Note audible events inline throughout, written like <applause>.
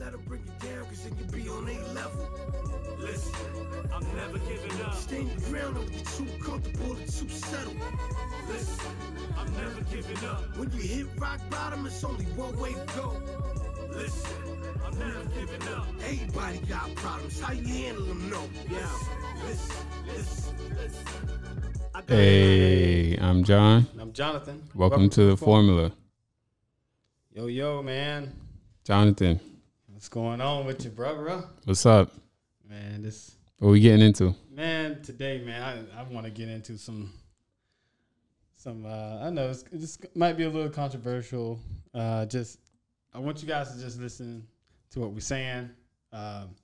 let them bring you down, cause then you be on a level. Listen, I'm never giving up. Stand your ground, don't get too comfortable or too settled. Listen, I'm never giving up. When you hit rock bottom, it's only one way to go. Listen, I'm never giving up. Everybody got problems, how you handle them, no. Yeah. Listen, listen, listen. Hey, I'm John. I'm Jonathan. Welcome, to the formula. Yo, yo, man. Jonathan, What's going on with you, brother? what's up? Man, this What we getting into? man today, man. I, I want to get into some some. Uh, I know it's, this might be a little controversial. Uh, just I want you guys to just listen to what we're saying. Um,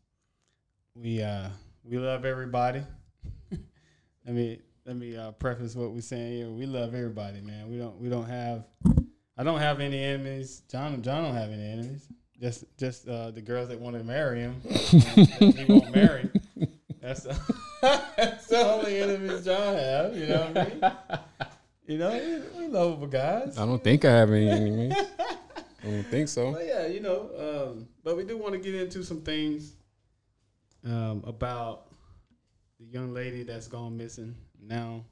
we uh, we love everybody. <laughs> let me let me uh, preface what we're saying here. We love everybody, man. We don't we don't have. I don't have any enemies. John John don't have any enemies. Just just uh, the girls that want to marry him. <laughs> he won't marry. That's the, <laughs> that's the only enemies John have. You know what I mean? <laughs> You know, we, we lovable guys. I don't think I have any enemies. I don't think so. But yeah, you know, um, but we do want to get into some things um, about the young lady that's gone missing. Now,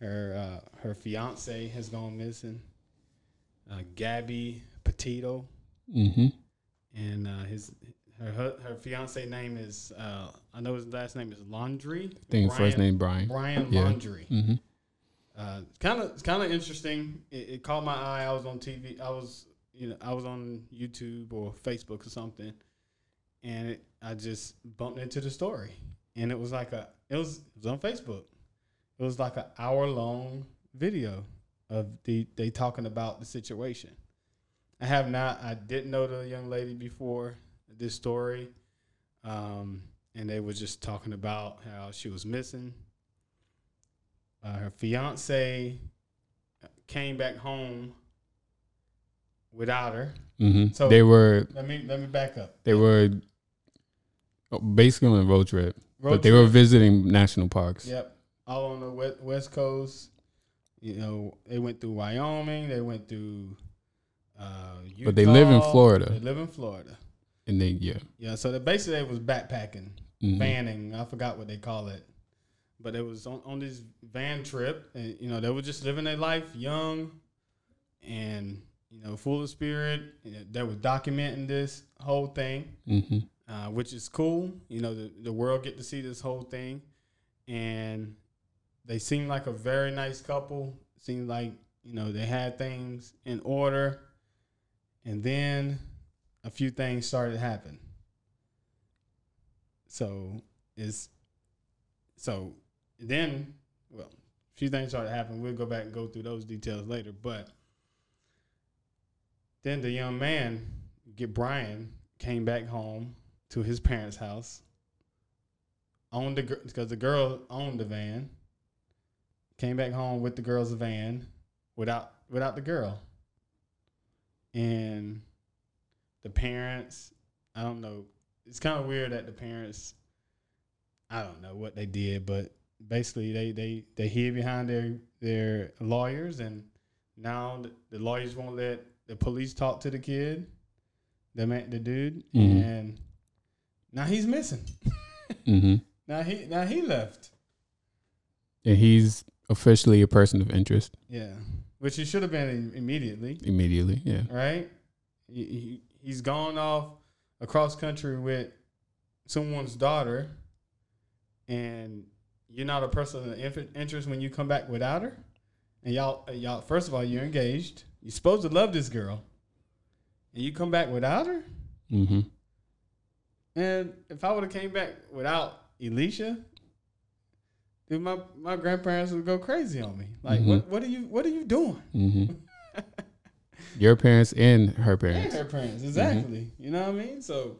her uh, her fiance has gone missing. Uh, Gabby Petito, Mm-hmm. And uh, his her her, fiance name is uh, I know his last name is Laundrie. I think first name Brian. Brian Yeah. Laundrie. Kind of, it's kind of interesting. It, it caught my eye. I was on TV. I was, you know, I was on YouTube or Facebook or something, and it, I just bumped into the story, and it was like a, it was, it was on Facebook. It was like an hour long video of the they talking about the situation. I have not. I didn't know the young lady before this story, um, and they were just talking about how she was missing. Uh, her fiance came back home without her. Mm-hmm. So- they were Let me let me back up. they were oh, basically on a road trip, Road but they were visiting national parks. Yep, all on the west coast. You know, they went through Wyoming. They went through. Uh, Utah, But they live in Florida. They live in Florida. And they yeah. Yeah, so they basically they was backpacking, Mhm. vanning. I forgot what they call it, but it was on, on this van trip, and you know they were just living their life young, and you know full of spirit. You know, they were documenting this whole thing, Mm-hmm. uh, which is cool. You know the the world get to see this whole thing, and they seem like a very nice couple. Seemed like you know they had things in order, and then a few things started to happen. So it's so then well, a few things started to happen. We'll go back and go through those details later. But then the young man, get Brian, came back home to his parents' house. Owned the because the girl owned the van. Came back home with the girl's van, without without the girl. And the parents, I don't know. It's kind of weird that the parents, I don't know what they did, but basically they they they hid behind their their lawyers, and now the, the lawyers won't let the police talk to the kid, the man, the dude, Mhm. and now he's missing. <laughs> Mm-hmm. Now he now he left. And he's officially a person of interest Yeah, which he should have been immediately. immediately. Yeah. right? He, he, he's gone off across country with someone's daughter, and you're not a person of interest when you come back without her. And y'all, uh, y'all, first of all, you're engaged. You're supposed to love this girl, and you come back without her. Mm-hmm. And if I would have came back without Elisha, dude, my my grandparents would go crazy on me. Like, Mhm. what what are you what are you doing? Mm-hmm. <laughs> Your parents and her And parents. her parents, exactly. Mm-hmm. You know what I mean? So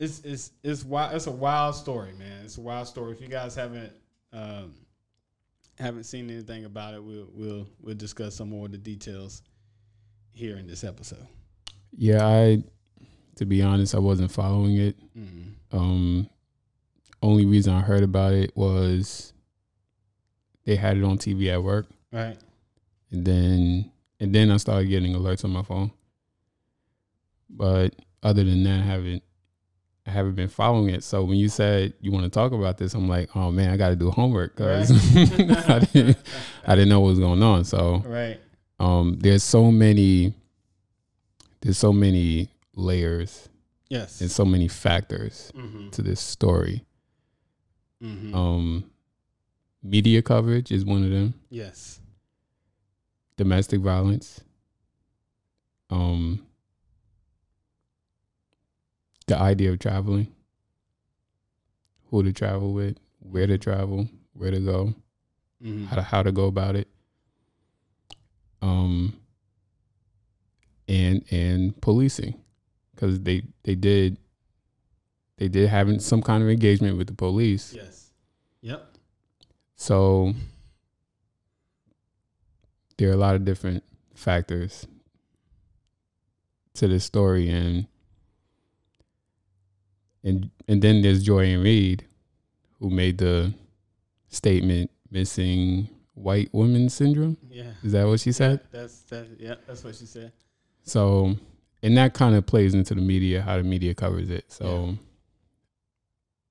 it's it's it's wild. It's a wild story, man. It's a wild story. If you guys haven't um, haven't seen anything about it, we'll we'll we'll discuss some more of the details here in this episode. Yeah, I to be honest, I wasn't following it. Mm. Um only reason I heard about it was they had it on TV at work. Right. And then and then I started getting alerts on my phone. But other than that, I haven't I haven't been following it. So when you said you want to talk about this, I'm like, oh man, I got to do homework because Right. <laughs> I didn't I didn't know what was going on. So Right. um, there's so many there's so many layers Yes. and so many factors mm-hmm. to this story. Mm-hmm. Um, media coverage is one of them. yes. Domestic violence. Um, the idea of traveling. Who to travel with, where to travel, where to go, Mm-hmm. how to how to go about it. Um, and and policing, because they they did they did having some kind of engagement with the police. Yes. Yep. So there are a lot of different factors to this story and and and then there's Joy-Ann Reid who made the statement missing white woman syndrome. Yeah. Is that what she said? That's that. Yeah. That's what she said. So and that kind of plays into the media, how the media covers it. So yeah,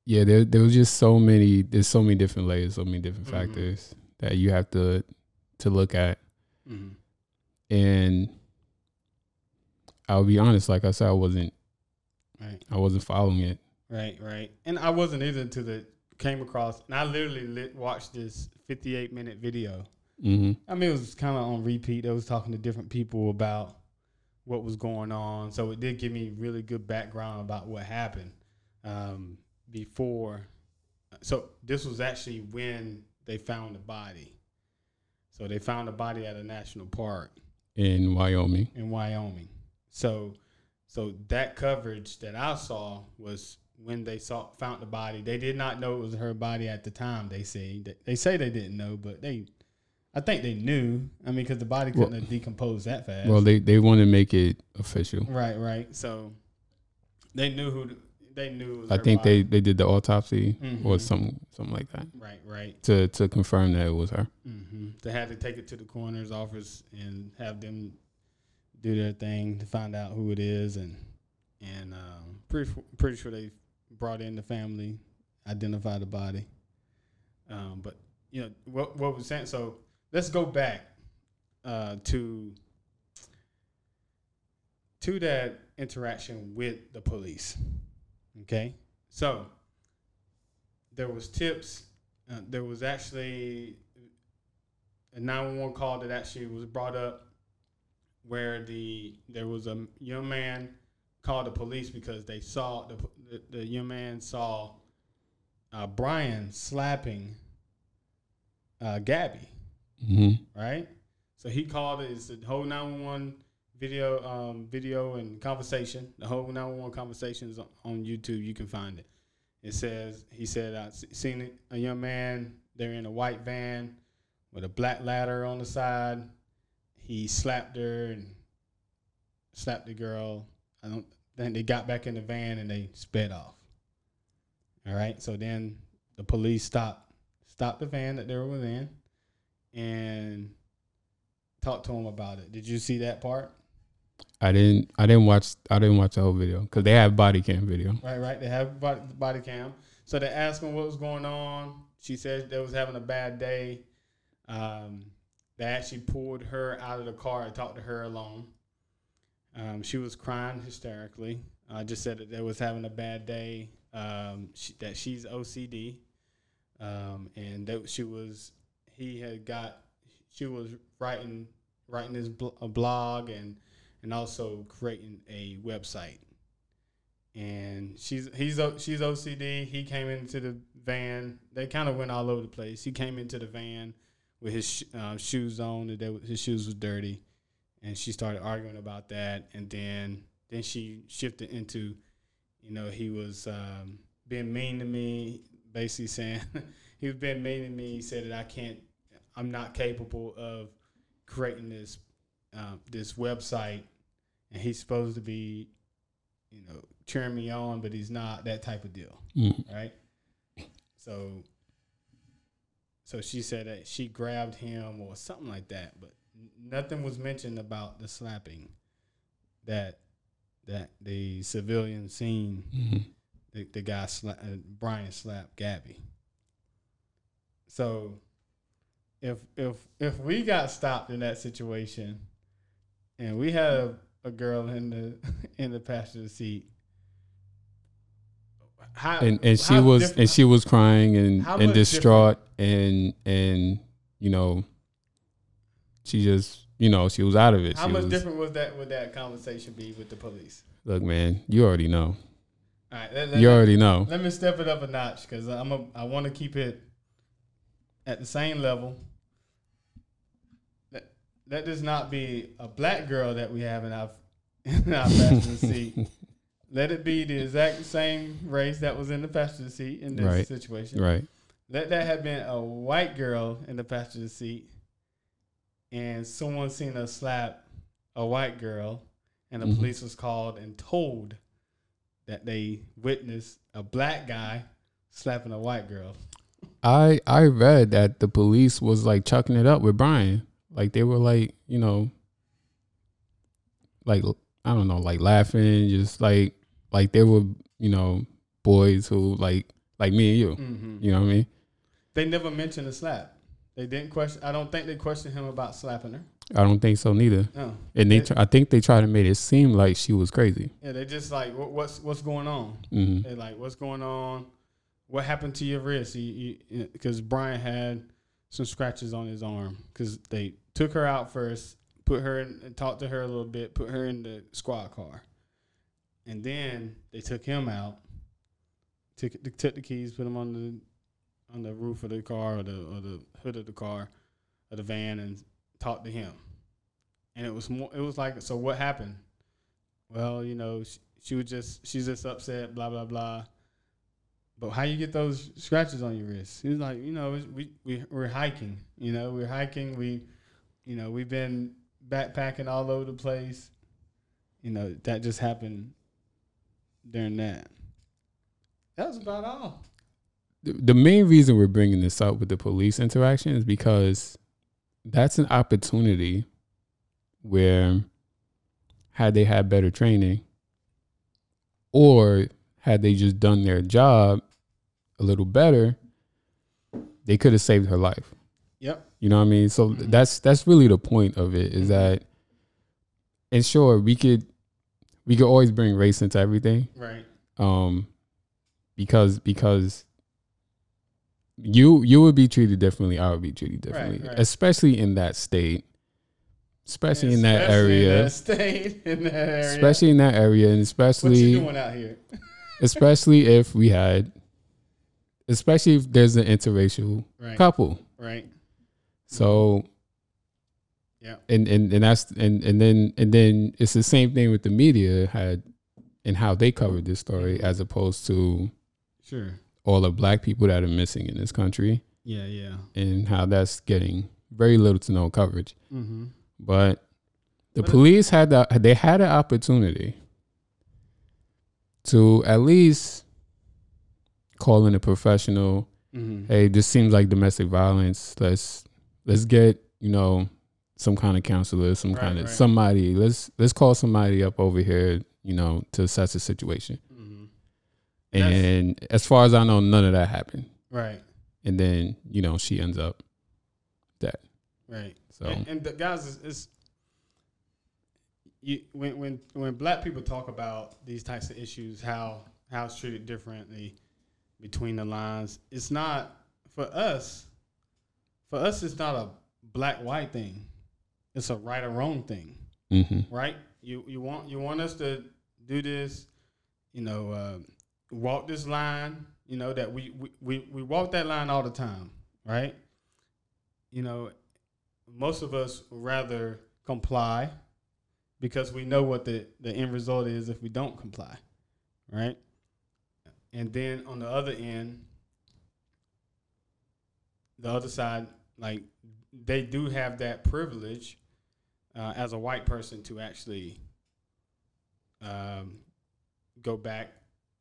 there there was just so many there's so many different layers, so many different Mhm. factors that you have to to look at. Mm-hmm. And I'll be honest, like I said, I wasn't Right. I wasn't following it. Right. Right. And I wasn't either until the came across, and I literally lit, watched this 58 minute video. hmm I mean, it was kind of on repeat. I was talking to different people about what was going on, so it did give me really good background about what happened um, before. So this was actually when they found the body. So they found the body at a national park In Wyoming. in Wyoming. So so that coverage that I saw was when they saw found the body. They did not know it was her body at the time. They say they, say they didn't know, but they I think they knew. I mean, because the body couldn't Well- have decomposed that fast. Well, they they want to make it official. right, right. So they knew who. The- They knew. It was I think body. they they did the autopsy or Mhm. something something like that Right, right. to to confirm that it was her. hmm They had to take it to the coroner's office and have them do their thing to find out who it is, and and um, pretty pretty sure they brought in the family, identified the body. Um, but you know what what was saying. So let's go back uh, to to that interaction with the police. Okay, so there was tips. Uh, there was actually a 911 call that actually was brought up where the there was a young man called the police because they saw the the, the young man saw uh, Brian slapping uh, Gabby, hmm right? So he called it. It's the whole 911 video, um, video and conversation. The whole 911 conversation is on- YouTube. You can find it. It says he said I seen a young man. They're in a white van with a black ladder on the side. He slapped her and slapped the girl. I don't. Then they got back in the van and they sped off. All right. So then the police stopped stopped the van that they were in and talked to him about it. Did you see that part? I didn't I didn't watch I didn't watch the whole video because they have body cam video. Right, right. They have body, cam. So they asked him what was going on. She said they was having a bad day. Um, they actually pulled her out of the car and talked to her alone. Um, she was crying hysterically. I just said that they was having a bad day. Um, she, that she's OCD, um, and that she was. He had got. She was writing writing this bl- a blog and and also creating a website and she's he's she's OCD. He came into the van. They kind of went all over the place. He came into the van with his uh, shoes on. They, his shoes was dirty, and she started arguing about that. And then then she shifted into, you know, he was um, being mean to me. Basically saying <laughs> he was being mean to me. He said that I can't. I'm not capable of creating this uh, this website, and he's supposed to be you know, cheering me on, but he's not that type of deal, Mhm. right? So, so she said that she grabbed him or something like that, but nothing was mentioned about the slapping that that the civilian seen Mhm. the, the guy sla- uh, Brian slapped Gabby. So if if if we got stopped in that situation and we had a, a girl in the <laughs> in the passenger seat. How, and and she was different- and she was crying and How and distraught and and you know she just you know she was out of it. How she much was, different was that would that conversation be with the police? look man you already know. All right, let, let- you already know. Let me step it up a notch because I'm a, I want to keep it at the same level. Let, this not be a black girl that we have in our <laughs> in our passenger <laughs> seat. Let it be the exact same race that was in the passenger seat in this Right. situation. right Let that have been a white girl in the passenger seat, and someone seen her slap a white girl, and the Mhm. police was called and told that they witnessed a black guy slapping a white girl. I I read that the police was like chucking it up with Brian. Like they were like, you know, like I don't know, like laughing, just like like they were, you know, boys who like like me and you. Mm-hmm. You know what I mean? They never mentioned a slap. They didn't question. I don't think they questioned him about slapping her. I don't think so neither. No. And they, It- I think they tried to make it seem like she was crazy. Yeah, they just like, "What- what's what's going on? hmm They like, what's going on? What happened to your wrist? Because Brian had some scratches on his arm because they took her out first, put her in, and talked to her a little bit, put her in the squad car, and then they took him out, took took the keys, put them on the on the roof of the car or the or the hood of the car, of the van, and talked to him. And it was more. It was like, so what happened? Well, you know, she, she was just she's just upset, blah blah blah. But how you get those scratches on your wrist? He was like, you know, we we we're hiking. You know, we're hiking. We, you know, we've been backpacking all over the place. You know, that just happened during that. That was about all. The, the main reason we're bringing this up with the police interaction is because that's an opportunity where had they had better training or had they just done their job a little better, they could have saved her life. Yep. You know what I mean? So Mhm. that's that's really the point of it is Mhm. that and sure we could we could always bring race into everything. Right. Um because because you you would be treated differently, I would be treated differently. right. Especially in that state. Especially in that Especially area. In that state, <laughs> in that area. Especially in that area and what you especially doing out here? <laughs> especially if we had especially if there's an interracial Right. couple. Right. So Yeah. and and and that's and and then and then it's the same thing with the media had and how they covered this story as opposed to Sure. all the black people that are missing in this country Yeah. Yeah. and how that's getting very little to no coverage. Mm-hmm. But the But police had the they had an opportunity to at least call in a professional. Mm-hmm. Hey, this seems like domestic violence. Let's let's get you know some kind of counselor, some Right, kind of right. somebody. Let's let's call somebody up over here. You know to assess the situation. Mm-hmm. That's- And as far as I know, none of that happened. Right. And then you know she ends up dead. Right. So And, and the guys, it's, is you when when when black people talk about these types of issues, how how it's treated differently between the lines. It's not for us. For us, it's not a black white thing. It's a right or wrong thing, hmm right? You you want you want us to do this, you know, uh, walk this line. You know that we, we we we walk that line all the time, right? You know, most of us rather comply because we know what the, the end result is if we don't comply, right? And then on the other end, the other side, like they do have that privilege uh, as a white person to actually um, go back,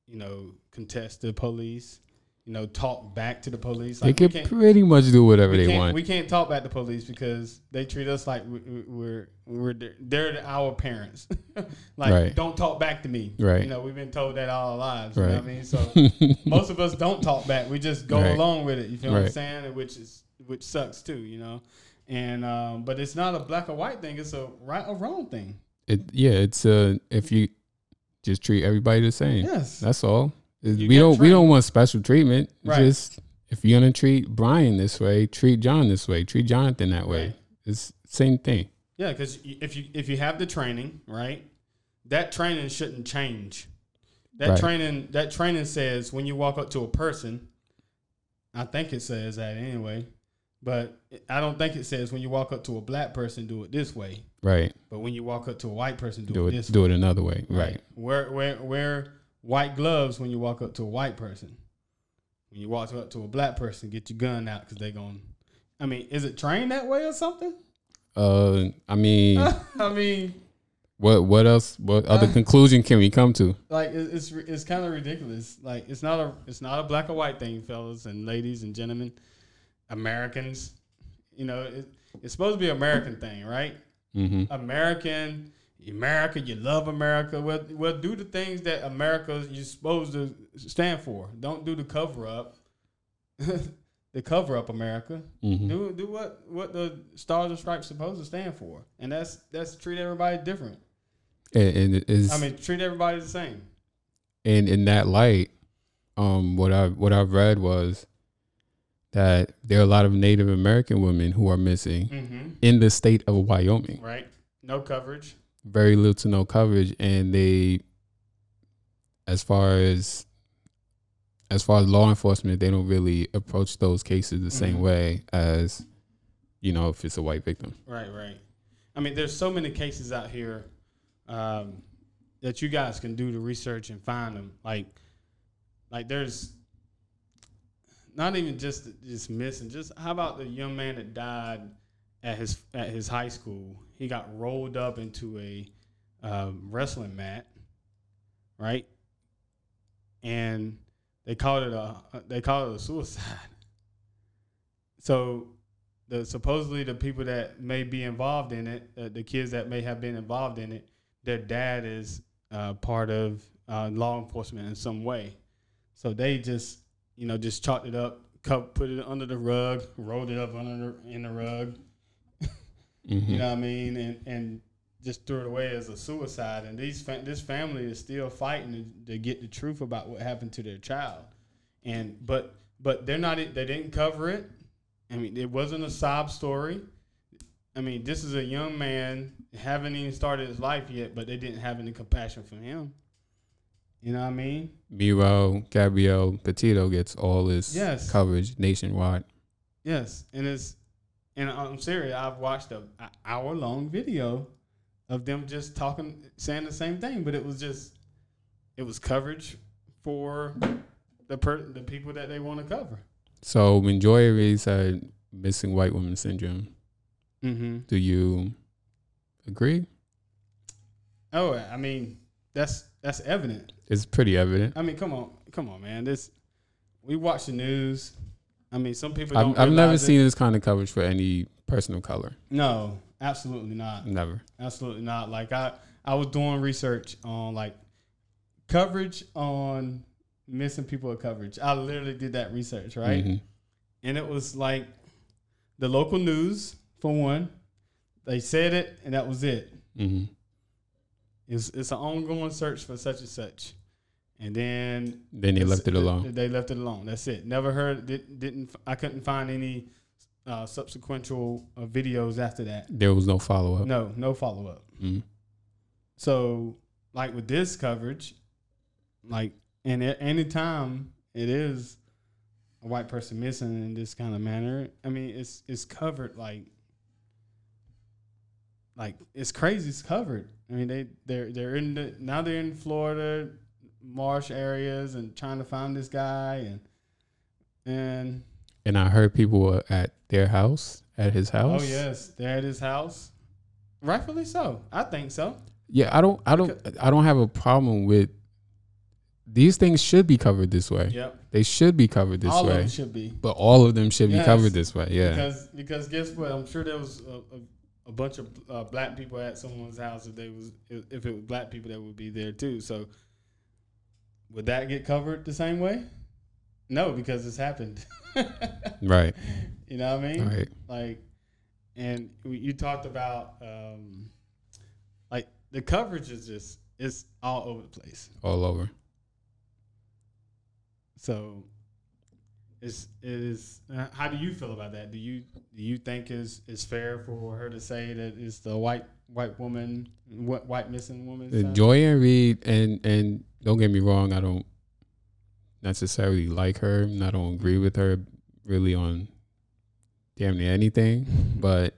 you know, contest the police you know, talk back to the police. They Like, we can pretty much do whatever they want. we can't talk back to police because they treat us like we- we- we're we're they're our parents. <laughs> like, Right. don't talk back to me. Right. You know, we've been told that all our lives. You know what I mean? So <laughs> most of us don't talk back. We just go Right. along with it. You feel what I'm Right. saying? Which is which sucks too. You know. And um, but it's not a black or white thing. It's a right or wrong thing. it, yeah, it's uh if you just treat everybody the same. Yes. That's all. You we don't we don't want special treatment. Right. Just if you're gonna treat Brian this way, treat John this way, treat Jonathan that way. Right. It's same thing. Yeah, because if you if you have the training, right, that training shouldn't change. That Right. training that training says when you walk up to a person, I think it says that anyway, but I don't think it says when you walk up to a black person do it this way, Right. but when you walk up to a white person do, Do it it this do way. it another way. Right. Wear wear wear white gloves when you walk up to a white person. When you walk up to a black person, get your gun out because they're going. I mean, is it trained that way or something? Uh I mean <laughs> I mean. what what else what other Uh, conclusion can we come to? like it- it's it's kind of ridiculous. Like it's not a it's not a black or white thing, fellas and ladies and gentlemen, Americans. You know, it, it's supposed to be an American thing, right? Mm-hmm. American, America, you love America. Well, well, do the things that America you're supposed to stand for. Don't do the cover up. <laughs> the cover up America. Mm-hmm. Do do what what the stars and stripes supposed to stand for, and that's that's treat everybody different. And, and it is I mean, treat everybody the same. and in that light, um, what I what I've read was that there are a lot of Native American women who are missing Mm-hmm. in the state of Wyoming. Right. No coverage. Very little to no coverage, and they, as far as as far as law enforcement, they don't really approach those cases the same Mhm. way as you know if it's a white victim. Right, right. I mean, there's so many cases out here um, that you guys can do the research and find them. Like, like there's not even just just missing. Just how about the young man that died at his at his high school? He got rolled up into a um, wrestling mat, right? And they called it a they called it a suicide. So the supposedly the people that may be involved in it, uh, the kids that may have been involved in it, their dad is uh, part of uh, law enforcement in some way. So they just, you know, just chalked it up, put it under the rug, rolled it up under the, in the rug. <laughs> Mm-hmm. You know what I mean? And and just threw it away as a suicide. And these fa- this family is still fighting to, to get the truth about what happened to their child. And but but they're not. They didn't cover it. I mean, it wasn't a sob story. I mean, this is a young man haven't even started his life yet, but they didn't have any compassion for him. You know what I mean? Miro, Gabrielle, Petito gets all this Yes. coverage nationwide. Yes, and it's and I'm serious. I've watched a, a hour long video of them just talking, saying the same thing, but it was just it was coverage for the per, the people that they want to cover. So when Joy Reid said missing white woman syndrome, Mm-hmm. do you agree? Oh, I mean that's that's evident. It's pretty evident. I mean, come on, come on, man. This we watch the news. I mean, some people don't. I've, I've never it. seen this kind of coverage for any person of color. No, absolutely not. Never. Absolutely not. Like I, I was doing research on like coverage on missing people of coverage. I literally did that research, right? Mhm. And it was like the local news for one. They said it, and that was it. Mhm. It's it's an ongoing search for such and such, and then Then they left it alone. They left it alone. That's it. Never heard. Did, didn't I couldn't find any uh, subsequent uh, videos after that. There was no follow up. No, no follow up. Mhm. So, like with this coverage, like, and at any time it is a white person missing in this kind of manner, I mean, it's it's covered like, like it's crazy. It's covered. I mean, they they're they're in the now they're in Florida, marsh areas, and trying to find this guy, and and And I heard people were at their house, at his oh, house. oh yes, they're at his house, rightfully so. I think so. Yeah, I don't I don't I don't have a problem with these things should be covered this way. Yep. They should be covered this All of way. them should be. But all of them should be covered this way. Yeah. Because because guess what? I'm sure there was a, a, a bunch of uh, black people at someone's house. If they was if it was black people, that would be there too. So would that get covered the same way? No, because it's happened. <laughs> Right. You know what I mean? Right. Like, and you talked about um, like the coverage is just it's all over the place. All over. So it is. uh, How do you feel about that? Do you do you think is is fair for her to say that it's the white white woman, what white missing woman? Uh, Joy-Ann Reid and and don't get me wrong, I don't necessarily like her and I don't agree with her really on damn near anything, but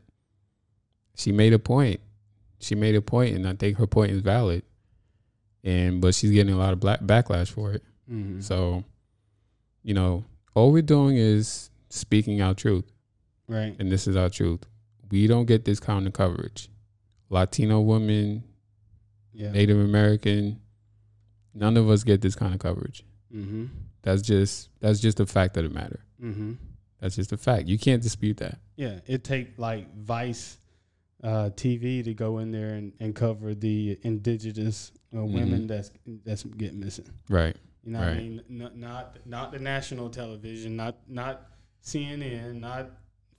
she made a point. She made a point and I think her point is valid. And but she's getting a lot of black backlash for it. Mm-hmm. So, you know, all we're doing is speaking our truth. right. and this is our truth. We don't get this kind of coverage. Latino women, Yeah. Native American, none of us get this kind of coverage. Mm-hmm. That's just that's just a fact of the matter. Mm-hmm. That's just a fact. You can't dispute that. Yeah. It take like Vice uh, TV to go in there and, and cover the indigenous uh, women that's that's getting missing. Right. You know what I mean? Not, not not the national television, not not CNN, not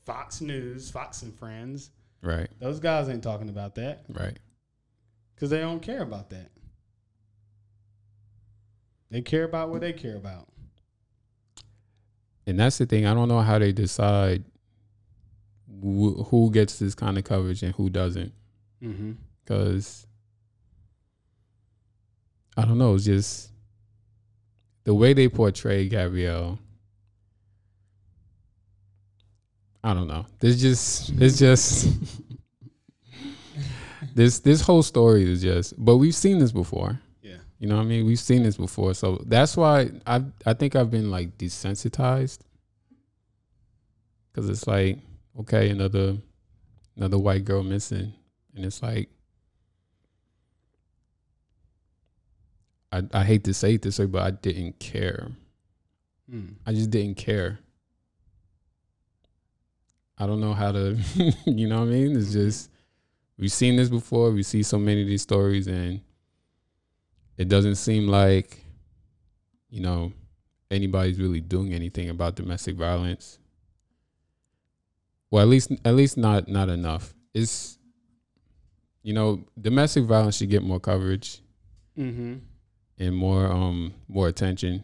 Fox News, Fox and Friends. Right. Those guys ain't talking about that Right. because they don't care about that. They care about what they care about. And that's the thing. I don't know how they decide wh- who gets this kind of coverage and who doesn't. Mm-hmm. Because I don't know. It's just the way they portray Gabrielle. I don't know. There's just it's just <laughs> this this whole story is just. But we've seen this before. Yeah. You know what I mean? We've seen this before, so that's why I I think I've been like desensitized because it's like okay, another another white girl missing, and it's like I I hate to say it this way, but I didn't care. Mm. I just didn't care. I don't know how to, <laughs> you know what I mean? It's just we've seen this before. We see so many of these stories, and it doesn't seem like, you know, anybody's really doing anything about domestic violence. Well, at least at least not not enough. It's, you know, domestic violence should get more coverage Mm-hmm. And more um more attention.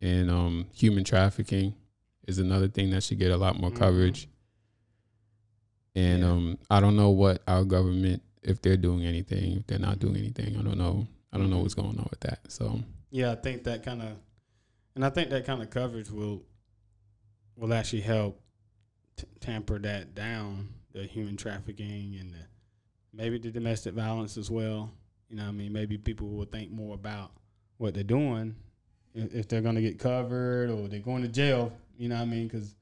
And um human trafficking is another thing that should get a lot more Mhm. coverage. And Yeah. um I don't know what our government if they're doing anything, if they're not doing anything. I don't know. I don't know Mhm. what's going on with that. So Yeah, I think that kind of, and I think that kind of coverage will will actually help t- tamper that down, the human trafficking and the, maybe the domestic violence as well. You know, what I mean, maybe people will think more about what they're doing if, they're going to get covered or they're going to jail. You know what I mean? Because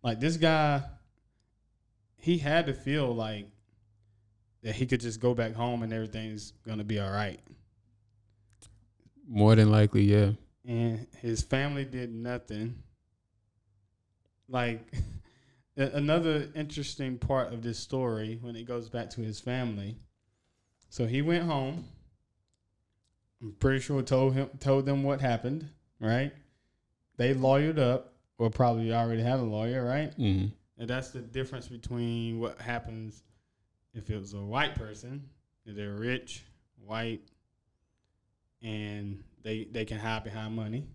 like this guy, he had to feel like that he could just go back home and everything's going to be all right. more than likely, yeah. and his family did nothing. Like <laughs> another interesting part of this story when it goes back to his family. So he went home. I'm pretty sure told him told them what happened, right? They lawyered up, or probably already had a lawyer, right? Mm. And that's the difference between what happens if it was a white person, if they're rich, white, and they they can hide behind money.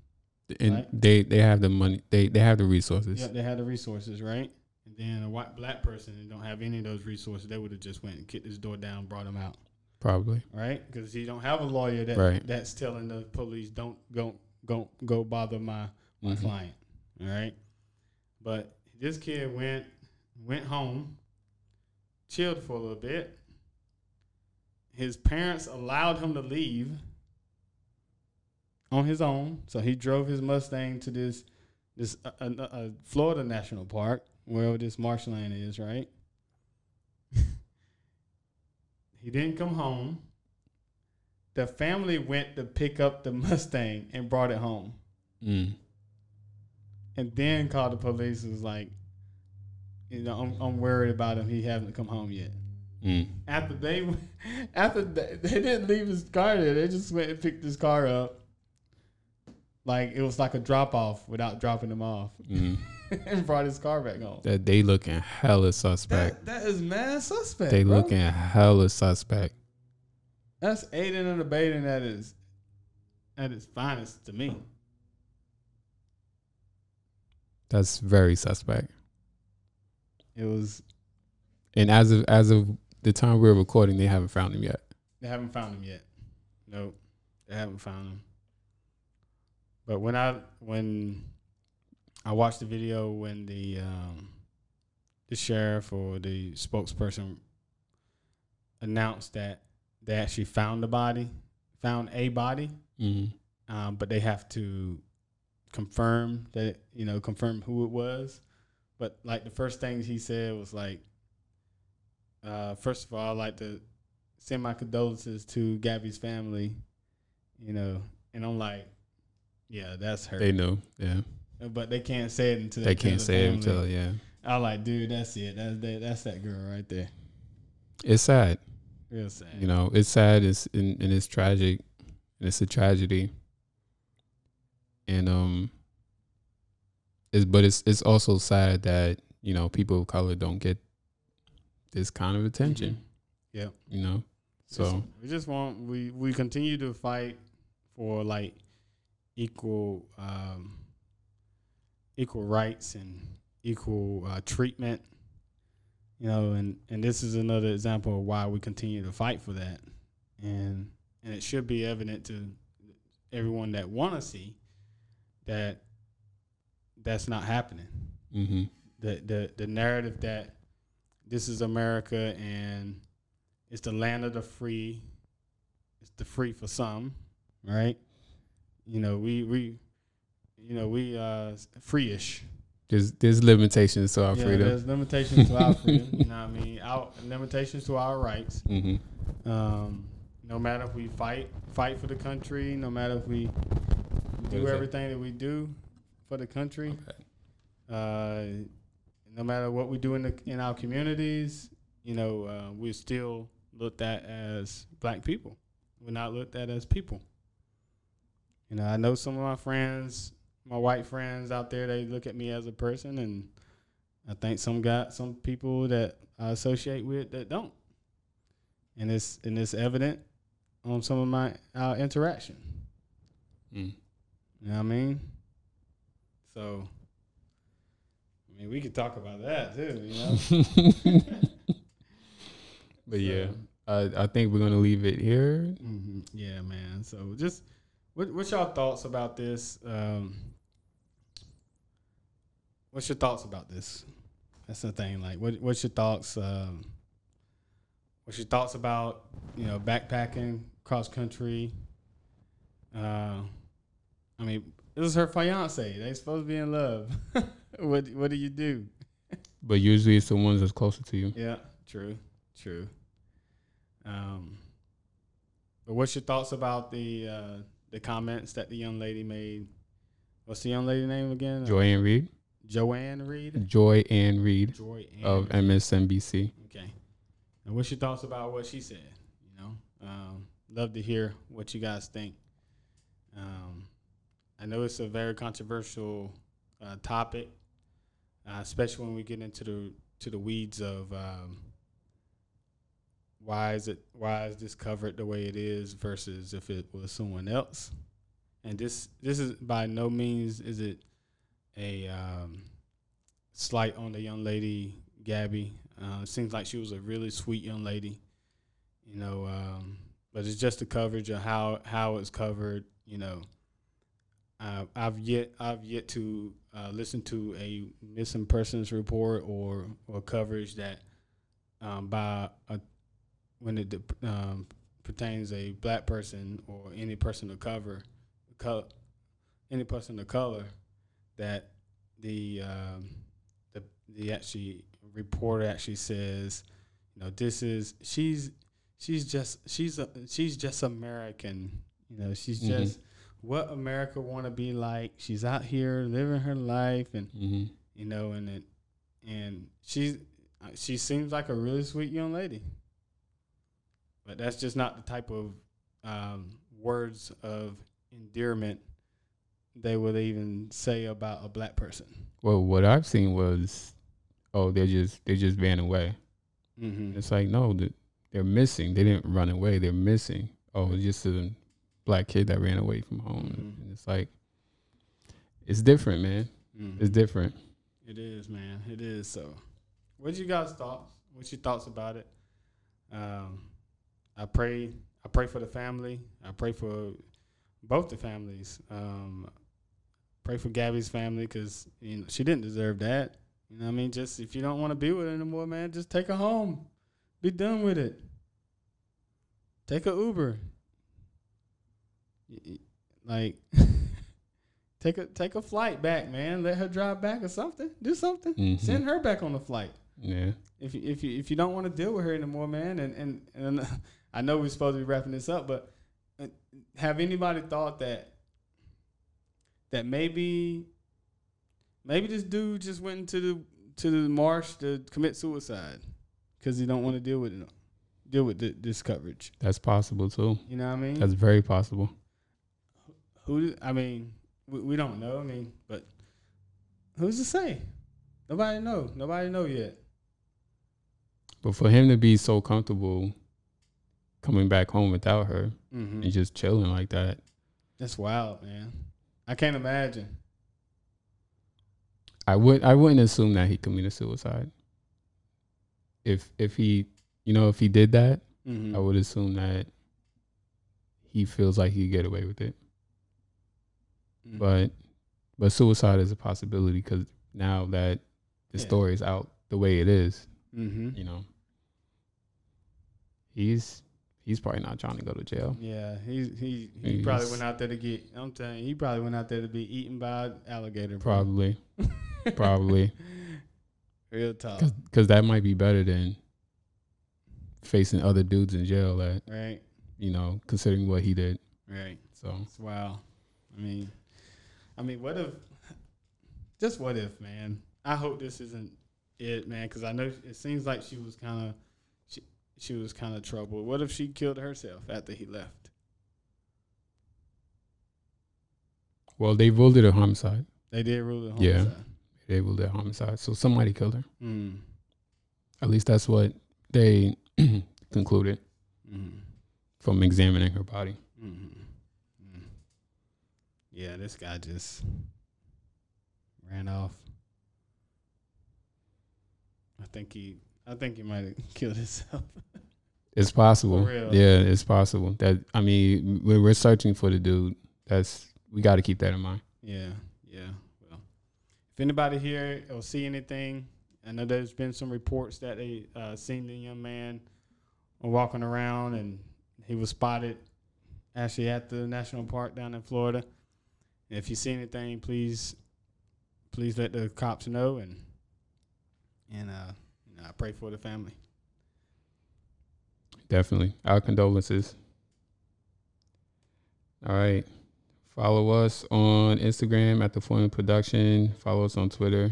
And Right. they they have the money. They they have the resources. Yep, they have the resources, right? And then a white black person that don't have any of those resources, they would have just went and kicked his door down, brought him out, Probably. right? Because he don't have a lawyer that Right. that's telling the police don't go go go bother my my Mhm. client, all right? But this kid went went home, chilled for a little bit. His parents allowed him to leave on his own, so he drove his Mustang to this this uh, uh, uh, Florida National Park, wherever this marshland is, right? He didn't come home. the family went to pick up the <laughs> Mustang and brought it home, Mm. and then called the police. and Was like, you know, I'm, I'm worried about him. He hasn't come home yet. Mm. After they, <laughs> after they, they didn't leave his car there, they just went and picked his car up. Like it was like a drop off without dropping him off, Mm. <laughs> <laughs> and brought his car back home. That they looking hella suspect. That, that is mad suspect. they bro. looking hella suspect. That's aiding and abetting at its at its finest to me. That's very suspect. It was And as of as of the time we're recording, they haven't found him yet. they haven't found him yet. Nope, they haven't found him. But when I when I watched the video when the um, the sheriff or the spokesperson announced that they actually found the body, found a body, Mm. um, but they have to confirm that you know confirm who it was. But like the first thing he said was like, uh, first of all, I'd like to send my condolences to Gabby's family, you know, and I'm like, yeah, that's her. They know. Yeah. But they can't say it until They can't say it until yeah. I like, dude, that's it. That's that, that's that girl right there. It's sad. Real sad. You know, it's sad. It's and, and it's tragic. And it's a tragedy. And um, it's but it's it's also sad that you know people of color don't get this kind of attention. Yeah. You know, so we just want we we continue to fight for like equal um, equal rights and equal uh, treatment. You know, and and this is another example of why we continue to fight for that, and and it should be evident to everyone that want to see that that's not happening hmm the the the narrative that this is America and it's the land of the free. It's the free for some, right? You know, we we you know, we uh free-ish. there's there's limitations to our yeah, freedom. there's limitations to our freedom, <laughs> you know what I mean? Our limitations to our rights. hmm Um no matter if we fight fight for the country, no matter if we do is that? everything that we do for the country, Okay. uh, no matter what we do in the in our communities, you know, uh, we're still looked at as black people. We're not looked at as people. You know, I know some of my friends, my white friends out there, they look at me as a person, and I think some got some people that I associate with that don't, and it's and it's evident on some of my our interaction. Mm. You know what I mean? So, I mean, we could talk about that too. You know? <laughs> but yeah, I I think we're gonna leave it here. mhm, yeah, man. So, just what what's your thoughts about this? Um, what's your thoughts about this? That's the thing. Like, what what's your thoughts? Um, what's your thoughts about you know backpacking, cross country? Uh, I mean, this is her fiance. They supposed to be in love. <laughs> what what do you do? <laughs> But usually it's the ones that's closer to you. Yeah, true, true. Um, but what's your thoughts about the uh, the comments that the young lady made? What's the young lady name again? Joy Ann Reid. Joanne Reid. Joy Ann Reid Joy Ann of Reid. MSNBC. Okay. And what's your thoughts about what she said? You know, um, love to hear what you guys think. Um, I know it's a very controversial uh, topic, uh, especially when we get into the to the weeds of um, why is it why is this covered the way it is versus if it was someone else. And this this is by no means is it a um, slight on the young lady Gabby. Uh, seems like she was a really sweet young lady, you know. Um, but it's just the coverage of how how it's covered. You know, uh, I've yet I've yet to uh, listen to a missing persons report or or coverage that um, by a when it um, pertains a black person or any person of cover, co- any person of color, that the um, the the actually reporter actually says, you know, this is she's she's just she's a she's just American. You know, she's Mhm. just what America want to be like. She's out here living her life, and hmm you know, and it, and she's she seems like a really sweet young lady. But that's just not the type of um, words of endearment they would even say about a black person. Well, what I've seen was, oh, they're just they just ran away. Mm-hmm. It's like no, they're missing. They didn't run away. They're missing. Oh, it's just a black kid that ran away from home. Mhm. And it's like it's different, man. It's different. It is, man. It is. So, what you guys thoughts? What's your thoughts about it? Um, I pray. I pray for the family. I pray for both the families. Um, pray for Gabby's family because you know she didn't deserve that. You know, what I mean, just if you don't want to be with her anymore, man, just take her home. Be done with it. Take a Uber. Like. <laughs> Take a take a flight back, man. Let her drive back or something. Do something. Mhm. Send her back on the flight. Yeah. If you, if you if you don't want to deal with her anymore, man. And and and <laughs> I know we're supposed to be wrapping this up, but uh, have anybody thought that that maybe maybe this dude just went into the to the marsh to commit suicide because he don't want to deal with it, deal with th- this coverage. That's possible too. You know what I mean? That's very possible. Who? I mean, we, we don't know. I mean, but who's to say? Nobody know. Nobody know yet. But for him to be so comfortable coming back home without her Mm-hmm. and just chilling like that, That's wild, man. I can't imagine. I would I wouldn't assume that he committed suicide. If if he you know if he did that, Mm-hmm. I would assume that he feels like he get away with it. Mm-hmm. But but suicide is a possibility because now that the Yeah. story is out the way it is, mm-hmm. you know, he's he's probably not trying to go to jail. Yeah, he he he probably went out there to get. I'm telling you, he probably went out there to be eaten by an alligator. Probably, <laughs> probably, Real talk, because that might be better than facing other dudes in jail. That right? you know, considering what he did. Right. So It's wild. I mean, I mean, what if? Just what if, man? I hope this isn't it, man, because I know it seems like she was kind of, she was kind of troubled. What if she killed herself after he left? well, they ruled it a homicide. They did rule it Yeah. homicide. They ruled it a homicide. So somebody killed her. Mm. At least that's what they <clears throat> concluded Mm. from examining her body. Mm. Mm. Yeah, this guy just ran off. I think he, I think he might have <laughs> killed himself. It's possible. For real. Yeah, it's possible. That I mean, when we're searching for the dude, that's we got to keep that in mind. Yeah, yeah. Well, if anybody here or see anything, I know there's been some reports that they uh, seen the young man walking around and he was spotted actually at the national park down in Florida. If you see anything, please, please let the cops know and and uh, I pray for the family. Definitely. Our condolences. All right. Follow us on Instagram at the Formula Production. Follow us on Twitter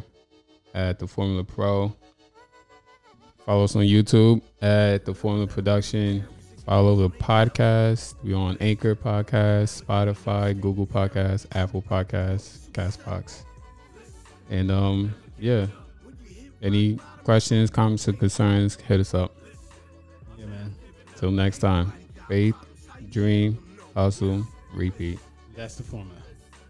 at the Formula Pro. Follow us on YouTube at the Formula Production. Follow the podcast. We're on Anchor Podcast, Spotify, Google Podcasts, Apple Podcasts, Castbox. And um, yeah. Any questions, comments, or concerns, hit us up. Yeah, man. Till next time, faith, dream, hustle, repeat. That's the formula.